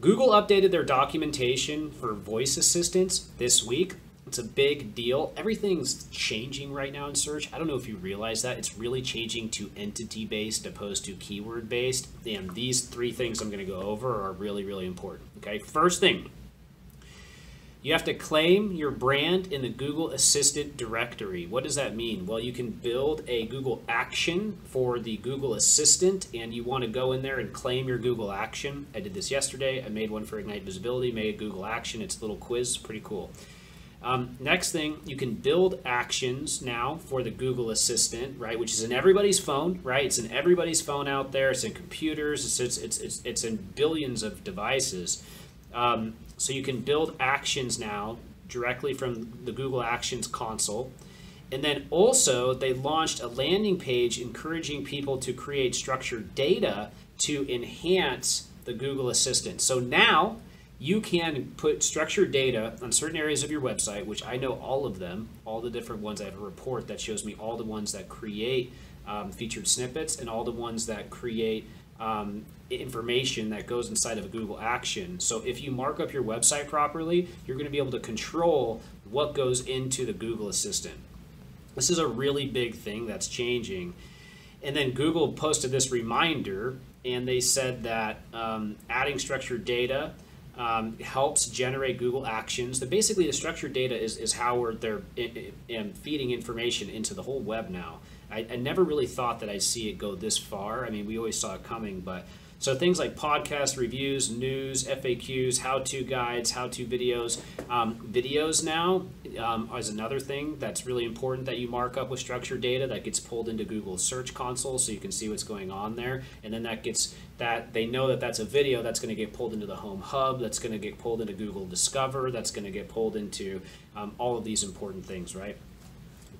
Google updated their documentation for voice assistants this week. It's a big deal. Everything's changing right now in search. I don't know if you realize that. It's really changing to entity based opposed to keyword based. And these three things I'm going to go over are really, really important. Okay, first thing you have to claim your brand in the Google Assistant directory. What does that mean? Well, you can build a Google action for the Google Assistant, and you want to go in there and claim your Google action. I did this yesterday. I made one for Ignite Visibility, made a Google action. It's a little quiz, pretty cool. Um, next thing, you can build actions now for the Google Assistant, right? Which is in everybody's phone, right? It's in everybody's phone out there. It's in computers. It's it's it's, it's, it's in billions of devices. Um, so you can build actions now directly from the Google Actions console. And then also, they launched a landing page encouraging people to create structured data to enhance the Google Assistant. So now you can put structured data on certain areas of your website, which I know all of them, all the different ones. I have a report that shows me all the ones that create um, featured snippets and all the ones that create um, information that goes inside of a Google action. So if you mark up your website properly, you're going to be able to control what goes into the Google Assistant. This is a really big thing that's changing. And then Google posted this reminder, and they said that um, adding structured data um, helps generate Google Actions. That basically the structured data is, is how they're in, in feeding information into the whole web now. I, I never really thought that I'd see it go this far. I mean, we always saw it coming, but so things like podcast reviews, news, FAQs, how-to guides, how-to videos. Um, videos now um, is another thing that's really important that you mark up with structured data that gets pulled into Google Search Console so you can see what's going on there. And then that gets that they know that that's a video that's going to get pulled into the Home Hub, that's going to get pulled into Google Discover, that's going to get pulled into um, all of these important things, right?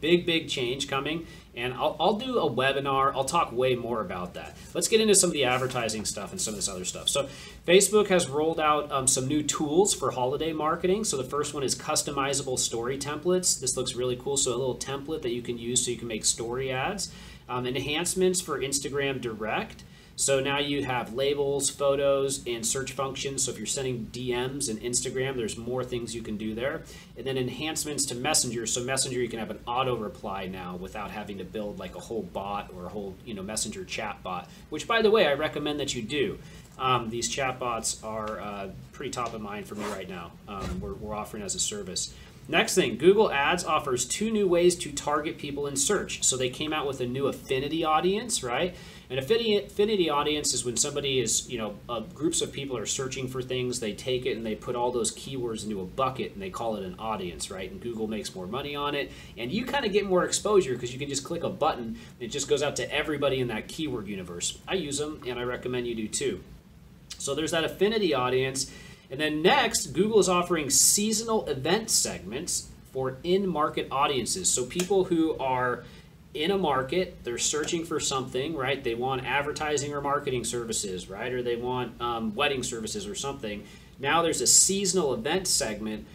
Big, big change coming, and I'll, I'll do a webinar. I'll talk way more about that. Let's get into some of the advertising stuff and some of this other stuff. So, Facebook has rolled out um, some new tools for holiday marketing. So, the first one is customizable story templates. This looks really cool. So, a little template that you can use so you can make story ads. Um, enhancements for Instagram Direct. So now you have labels, photos, and search functions. So if you're sending DMs and Instagram, there's more things you can do there. And then enhancements to Messenger. So Messenger, you can have an auto reply now without having to build like a whole bot or a whole you know Messenger chat bot. Which, by the way, I recommend that you do. Um, these chatbots are uh, pretty top of mind for me right now. Um, we're, we're offering as a service. Next thing, Google Ads offers two new ways to target people in search. So they came out with a new affinity audience, right? An affinity audience is when somebody is, you know, uh, groups of people are searching for things, they take it and they put all those keywords into a bucket and they call it an audience, right? And Google makes more money on it. And you kind of get more exposure because you can just click a button and it just goes out to everybody in that keyword universe. I use them and I recommend you do too. So there's that affinity audience. And then next, Google is offering seasonal event segments for in market audiences. So people who are in a market, they're searching for something, right? They want advertising or marketing services, right? Or they want um, wedding services or something. Now there's a seasonal event segment.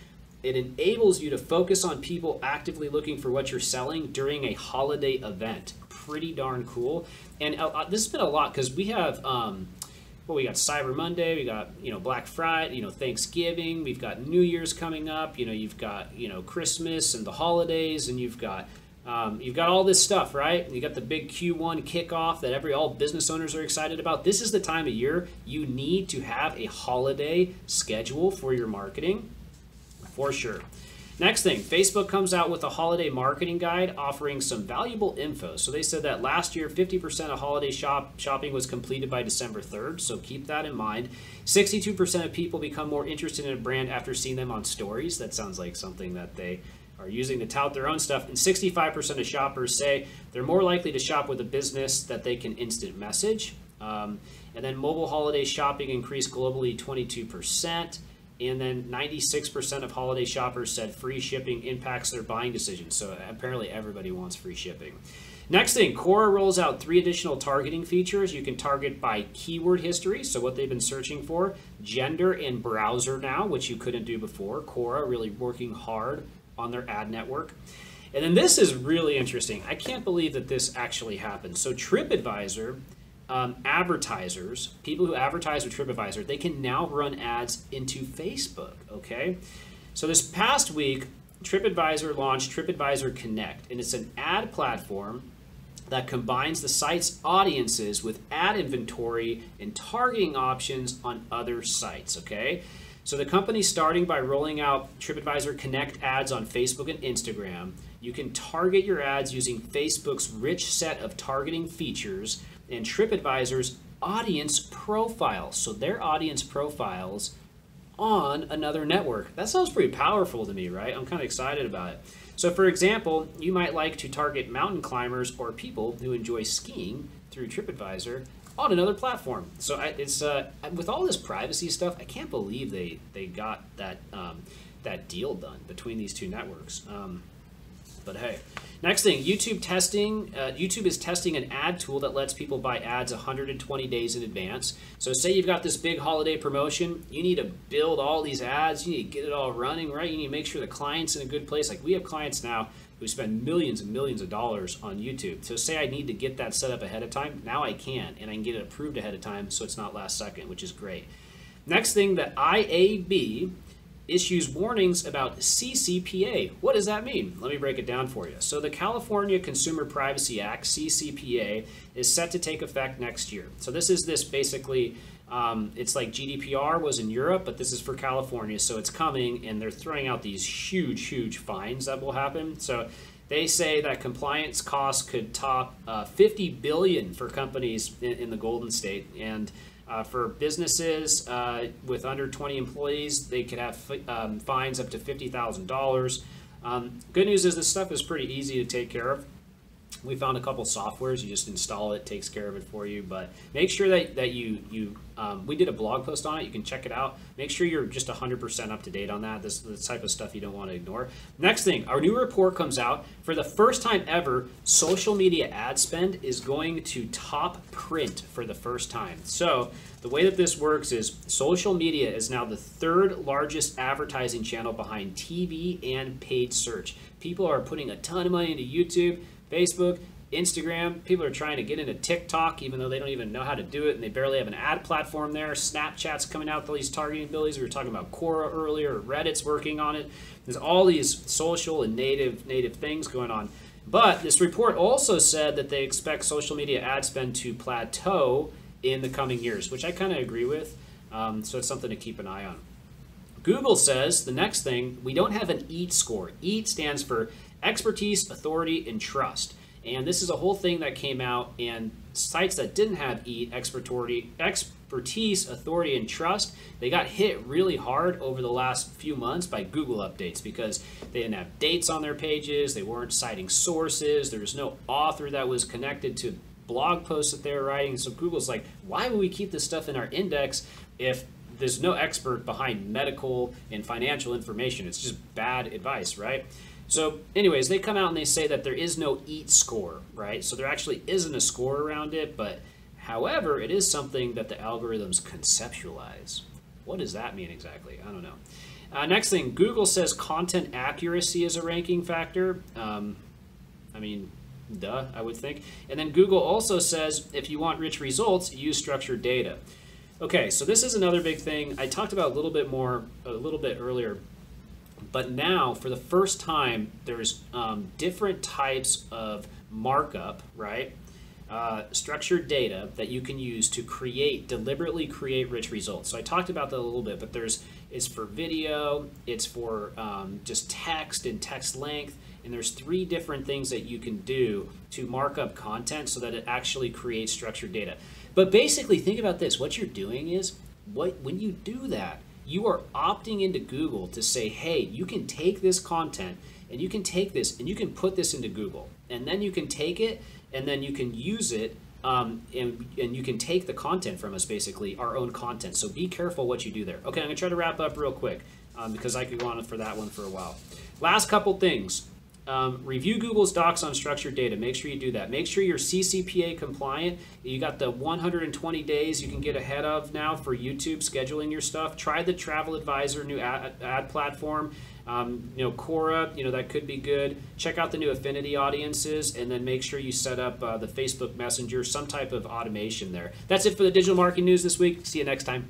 It enables you to focus on people actively looking for what you're selling during a holiday event. Pretty darn cool. And uh, uh this has been a lot because we have. Um, well, we got Cyber Monday, we got you know Black Friday, you know Thanksgiving, we've got New Year's coming up, you know you've got you know Christmas and the holidays, and you've got um, you've got all this stuff, right? You got the big Q1 kickoff that every all business owners are excited about. This is the time of year you need to have a holiday schedule for your marketing, for sure. Next thing, Facebook comes out with a holiday marketing guide offering some valuable info. So they said that last year, 50% of holiday shop shopping was completed by December 3rd. So keep that in mind. 62% of people become more interested in a brand after seeing them on stories. That sounds like something that they are using to tout their own stuff, and 65% of shoppers say they're more likely to shop with a business that they can instant message. Um, and then mobile holiday shopping increased globally 22%. And then 96% of holiday shoppers said free shipping impacts their buying decisions. So apparently everybody wants free shipping. Next thing, Quora rolls out three additional targeting features. You can target by keyword history, so what they've been searching for, gender, and browser now, which you couldn't do before. Quora really working hard on their ad network. And then this is really interesting. I can't believe that this actually happened. So TripAdvisor um, advertisers, people who advertise with TripAdvisor, they can now run ads into Facebook. Okay, so this past week, TripAdvisor launched TripAdvisor Connect, and it's an ad platform that combines the site's audiences with ad inventory and targeting options on other sites. Okay, so the company's starting by rolling out TripAdvisor Connect ads on Facebook and Instagram. You can target your ads using Facebook's rich set of targeting features and TripAdvisor's audience profiles. So their audience profiles on another network. That sounds pretty powerful to me, right? I'm kind of excited about it. So, for example, you might like to target mountain climbers or people who enjoy skiing through TripAdvisor on another platform. So I, it's uh, with all this privacy stuff, I can't believe they they got that um, that deal done between these two networks. Um, but hey, next thing, YouTube testing. Uh, YouTube is testing an ad tool that lets people buy ads 120 days in advance. So say you've got this big holiday promotion, you need to build all these ads, you need to get it all running right. You need to make sure the client's in a good place. Like we have clients now who spend millions and millions of dollars on YouTube. So say I need to get that set up ahead of time, now I can, and I can get it approved ahead of time so it's not last second, which is great. Next thing, the IAB issues warnings about CCPA. What does that mean? Let me break it down for you. So the California Consumer Privacy Act, CCPA, is set to take effect next year. So this is this basically um, it's like GDPR was in Europe, but this is for California, so it's coming, and they're throwing out these huge, huge fines that will happen. So they say that compliance costs could top uh, 50 billion for companies in, in the Golden State, and uh, for businesses uh, with under 20 employees, they could have um, fines up to $50,000. Um, good news is this stuff is pretty easy to take care of we found a couple softwares you just install it takes care of it for you but make sure that, that you you um, we did a blog post on it you can check it out. Make sure you're just 100% up to date on that this is the type of stuff you don't want to ignore. Next thing our new report comes out. For the first time ever social media ad spend is going to top print for the first time. So the way that this works is social media is now the third largest advertising channel behind tv and paid search. People are putting a ton of money into youtube Facebook, Instagram. People are trying to get into TikTok, even though they don't even know how to do it and they barely have an ad platform there. Snapchat's coming out with all these targeting abilities. We were talking about Quora earlier. Reddit's working on it. There's all these social and native native things going on. But this report also said that they expect social media ad spend to plateau in the coming years, which I kind of agree with. Um, so it's something to keep an eye on. Google says the next thing, we don't have an EAT score. EAT stands for expertise, authority, and trust. And this is a whole thing that came out, and sites that didn't have EAT, expertise, authority, and trust, they got hit really hard over the last few months by Google updates because they didn't have dates on their pages, they weren't citing sources, there was no author that was connected to blog posts that they were writing. So Google's like, why would we keep this stuff in our index if there's no expert behind medical and financial information? It's just bad advice, right? So, anyways, they come out and they say that there is no EAT score, right? So there actually isn't a score around it, but however, it is something that the algorithms conceptualize. What does that mean exactly? I don't know. Uh, next thing, Google says content accuracy is a ranking factor. Um, I mean, duh, I would think. And then Google also says if you want rich results, use structured data. Okay, so this is another big thing. I talked about a little bit more, a little bit earlier but now, for the first time, there's um, different types of markup, right? Uh, structured data that you can use to create, deliberately create rich results. So I talked about that a little bit, but there's it's for video, it's for um, just text and text length, and there's three different things that you can do to mark up content so that it actually creates structured data. But basically, think about this: what you're doing is what when you do that, you are opting into Google to say, hey, you can take this content and you can take this and you can put this into Google. And then you can take it and then you can use it um, and, and you can take the content from us, basically, our own content. So be careful what you do there. Okay, I'm going to try to wrap up real quick um, because I could go on for that one for a while. Last couple things. Um, review Google's docs on structured data. Make sure you do that. Make sure you're CCPA compliant. You got the 120 days you can get ahead of now for YouTube scheduling your stuff. Try the Travel Advisor new ad, ad platform. Um, you know, Quora, you know, that could be good. Check out the new affinity audiences and then make sure you set up uh, the Facebook Messenger, some type of automation there. That's it for the digital marketing news this week. See you next time. Bye.